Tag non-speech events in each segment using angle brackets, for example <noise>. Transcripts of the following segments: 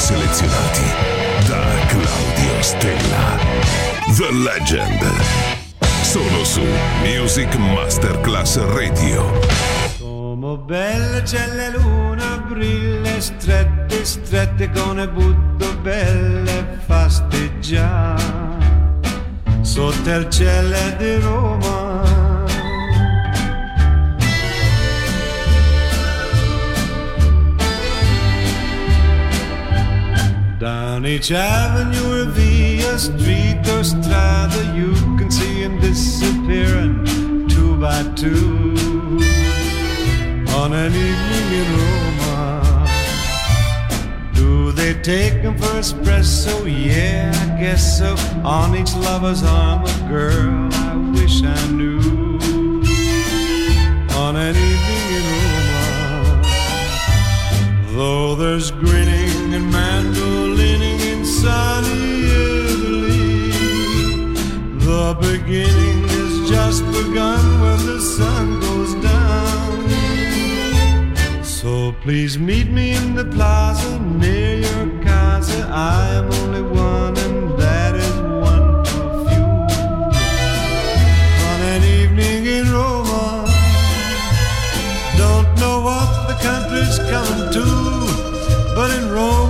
selezionati da Claudio Stella. The Legend. Solo su Music Masterclass Radio. Sono belle la luna, brille strette, strette con le butto belle fasteggiare sotto il cielo di Roma. Down each avenue or via street or strada, you can see him disappearing two by two on an evening in Roma. Do they take him for espresso? Yeah, I guess so. On each lover's arm, a girl I wish I knew. On an evening in Roma. Though there's grinning and in sunny Italy, the beginning is just begun when the sun goes down. So please meet me in the plaza near your casa. I am only one, and that is one too few. On an evening in Roma, don't know what the country's coming to, but in Rome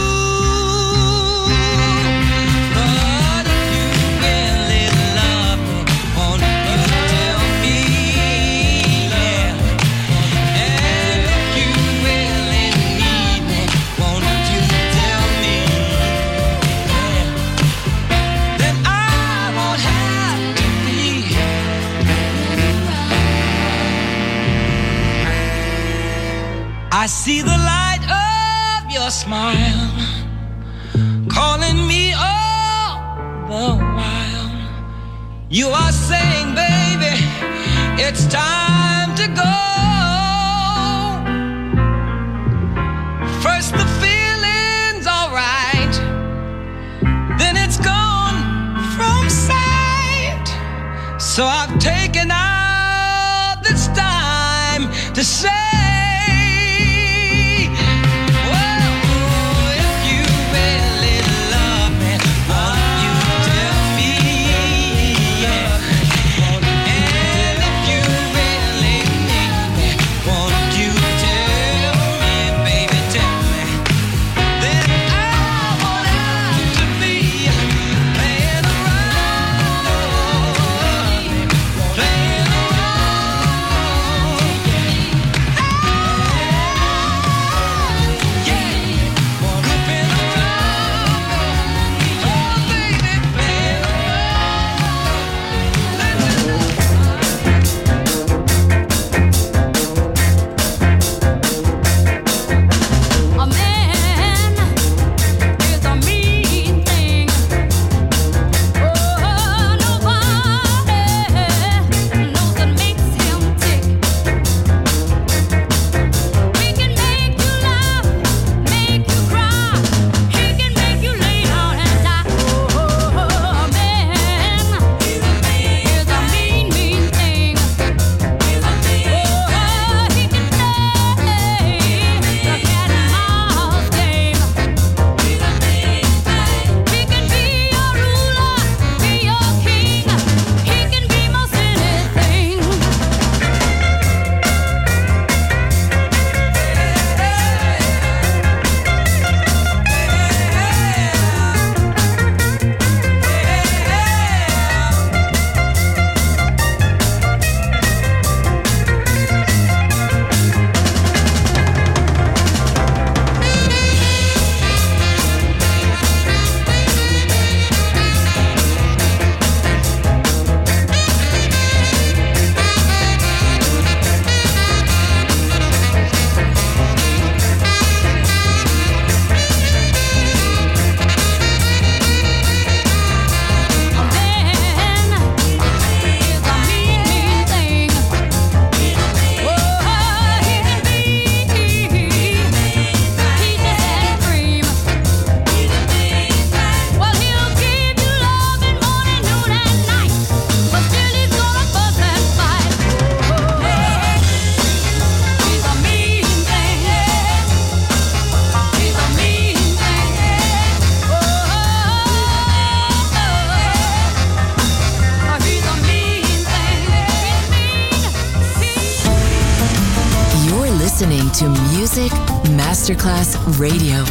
I see the light of your smile calling me all the while. You are saying, baby, it's time to go. First the feeling's alright, then it's gone from sight. So I've taken Radio,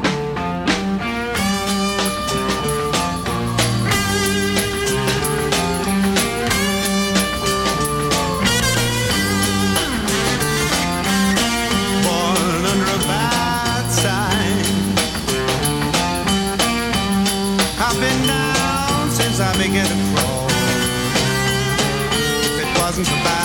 listen to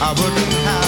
I wouldn't have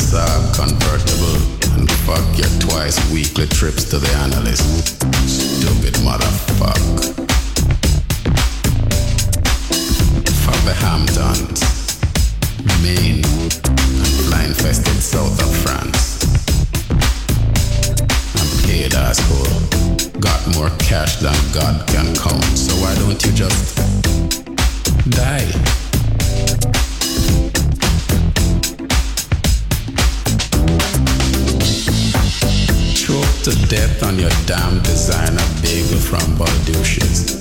Saab convertible and fuck your twice weekly trips to the analyst. Stupid motherfucker. on your damn designer bagel from Balducci's.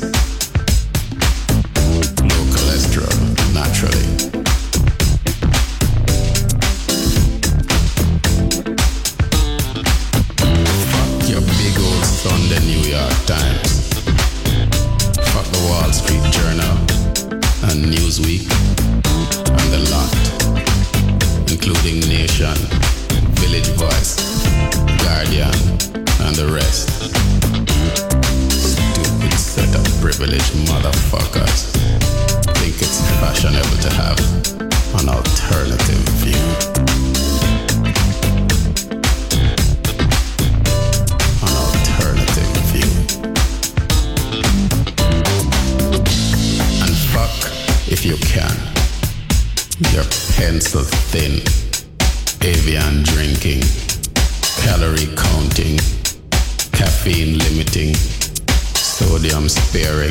Pencil thin, Evian drinking, calorie counting, caffeine limiting, sodium sparing,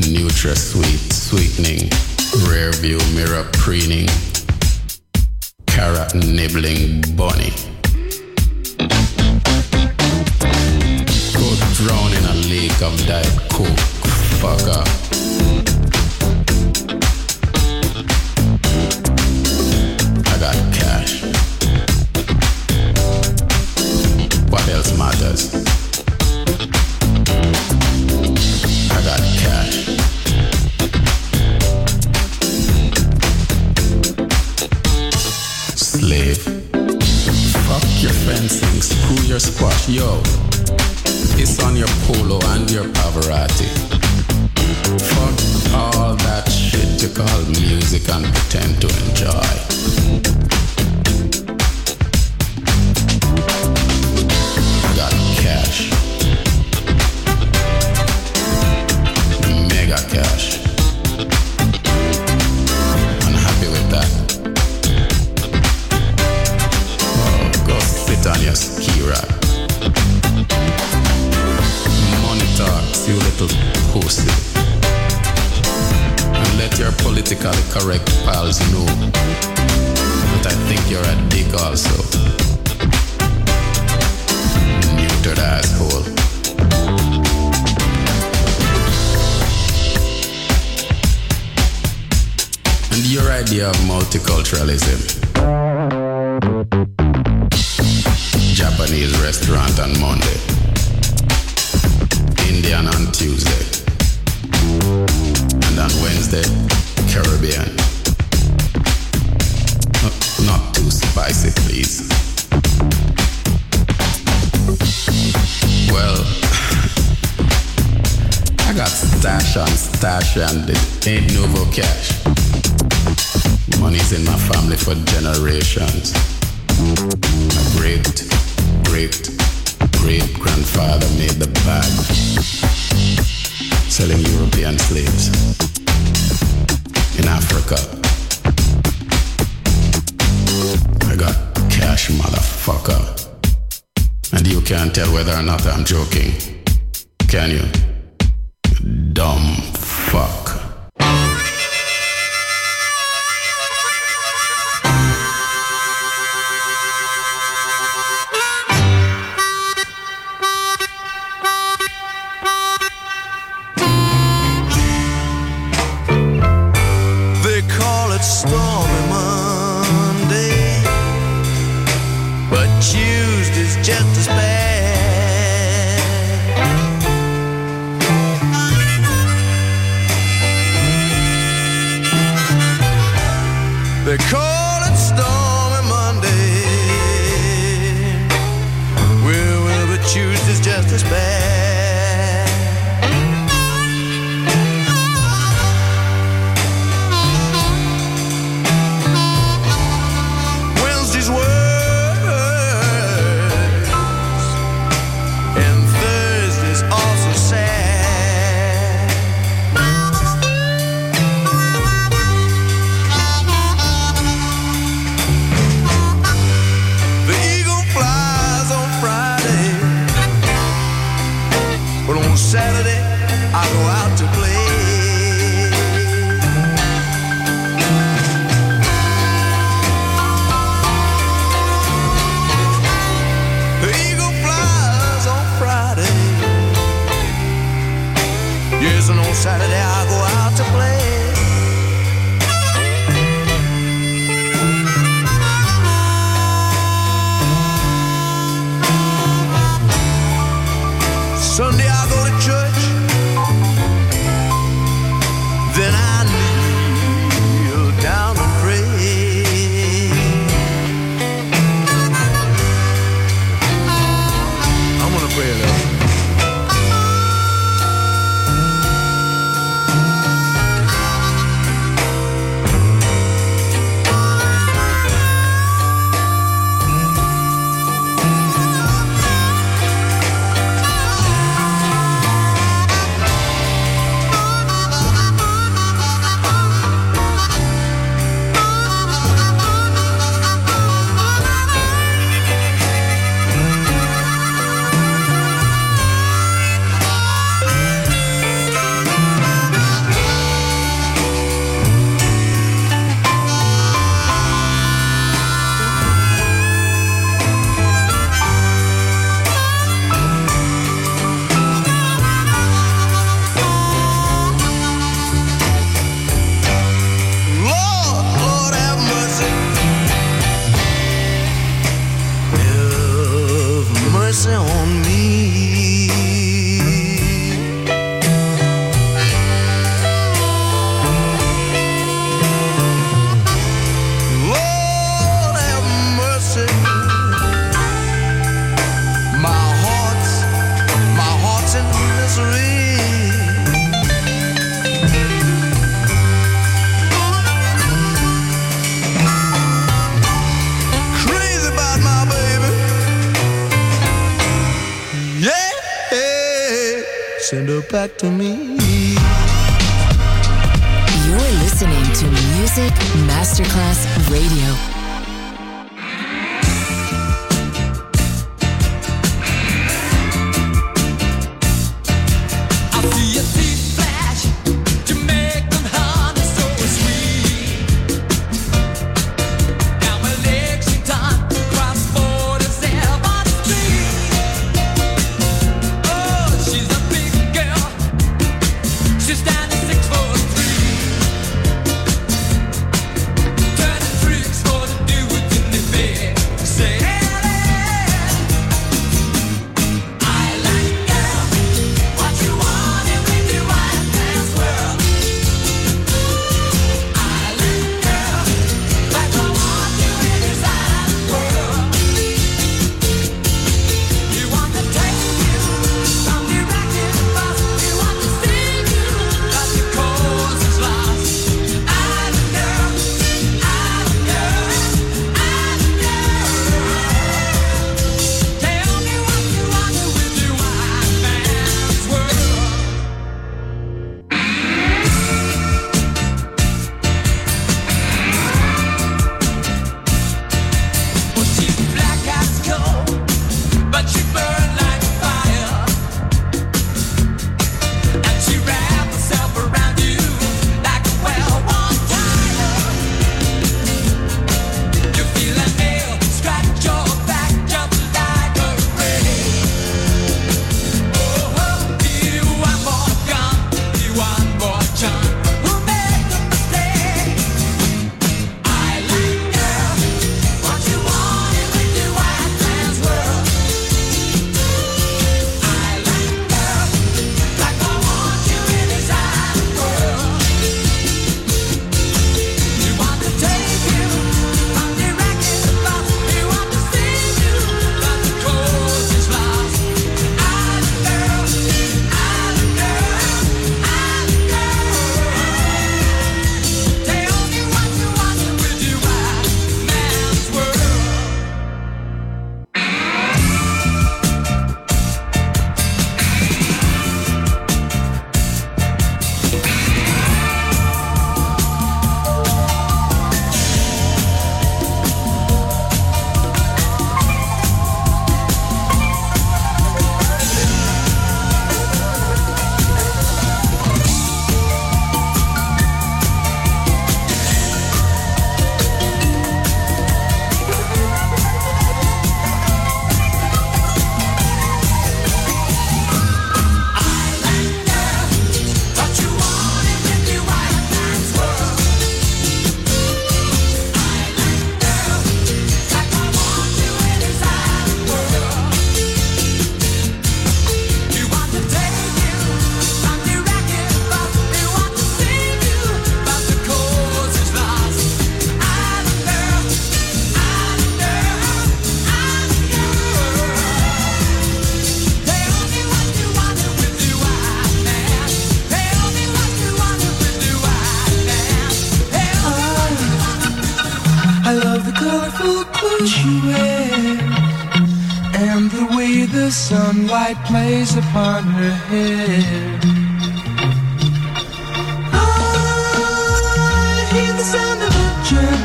NutraSweet sweetening, rear view mirror preening, carrot nibbling bunny. Go drown in a lake of diet coke, fucker. Matters? I got cash. Slave. Fuck your fencing, screw your squash, yo. It's on your polo and your Pavarotti. Fuck all that shit you call music and pretend to enjoy. Correct pals know that I think you're a dick also. Neutered asshole. And your idea of multiculturalism. Japanese restaurant on Monday. Indian on Tuesday. And on Wednesday, Caribbean. Not, too spicy, please. Well, <laughs> I got stash on stash and it ain't no cash. Money's in my family for generations. My great, great, great grandfather made the bag selling European slaves in Africa. I got cash, motherfucker. And you can't tell whether or not I'm joking. Can you? Saturday, I go out to play. The eagle flies on Friday. Yes, and on Saturday I go out. send her back to me. You're listening to Music Masterclass Radio.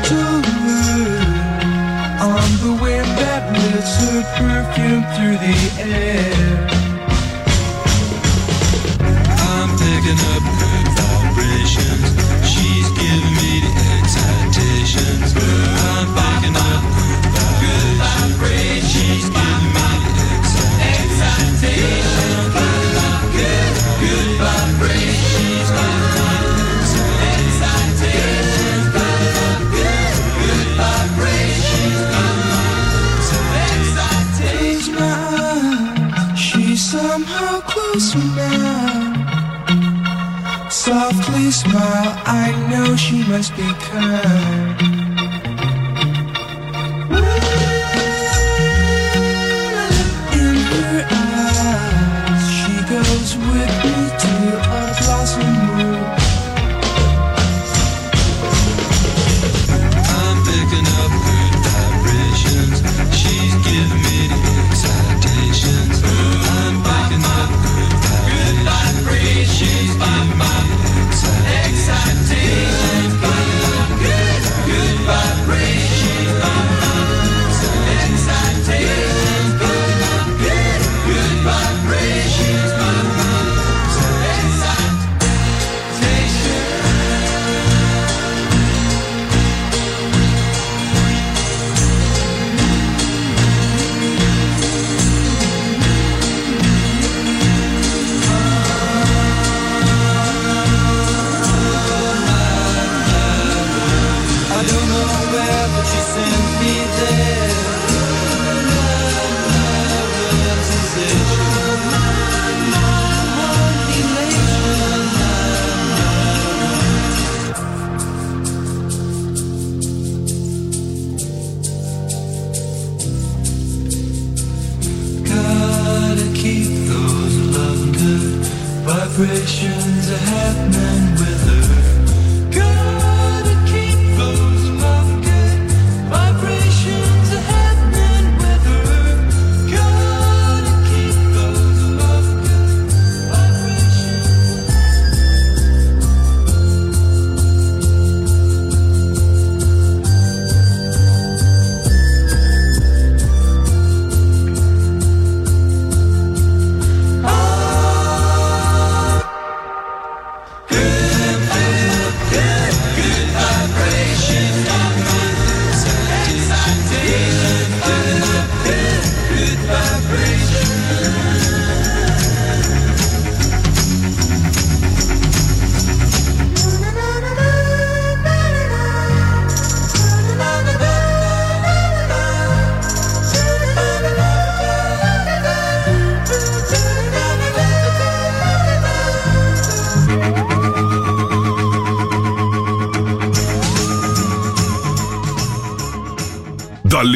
to learn on the wind that lifts her perfume through the air. must be kind. vibrations are happening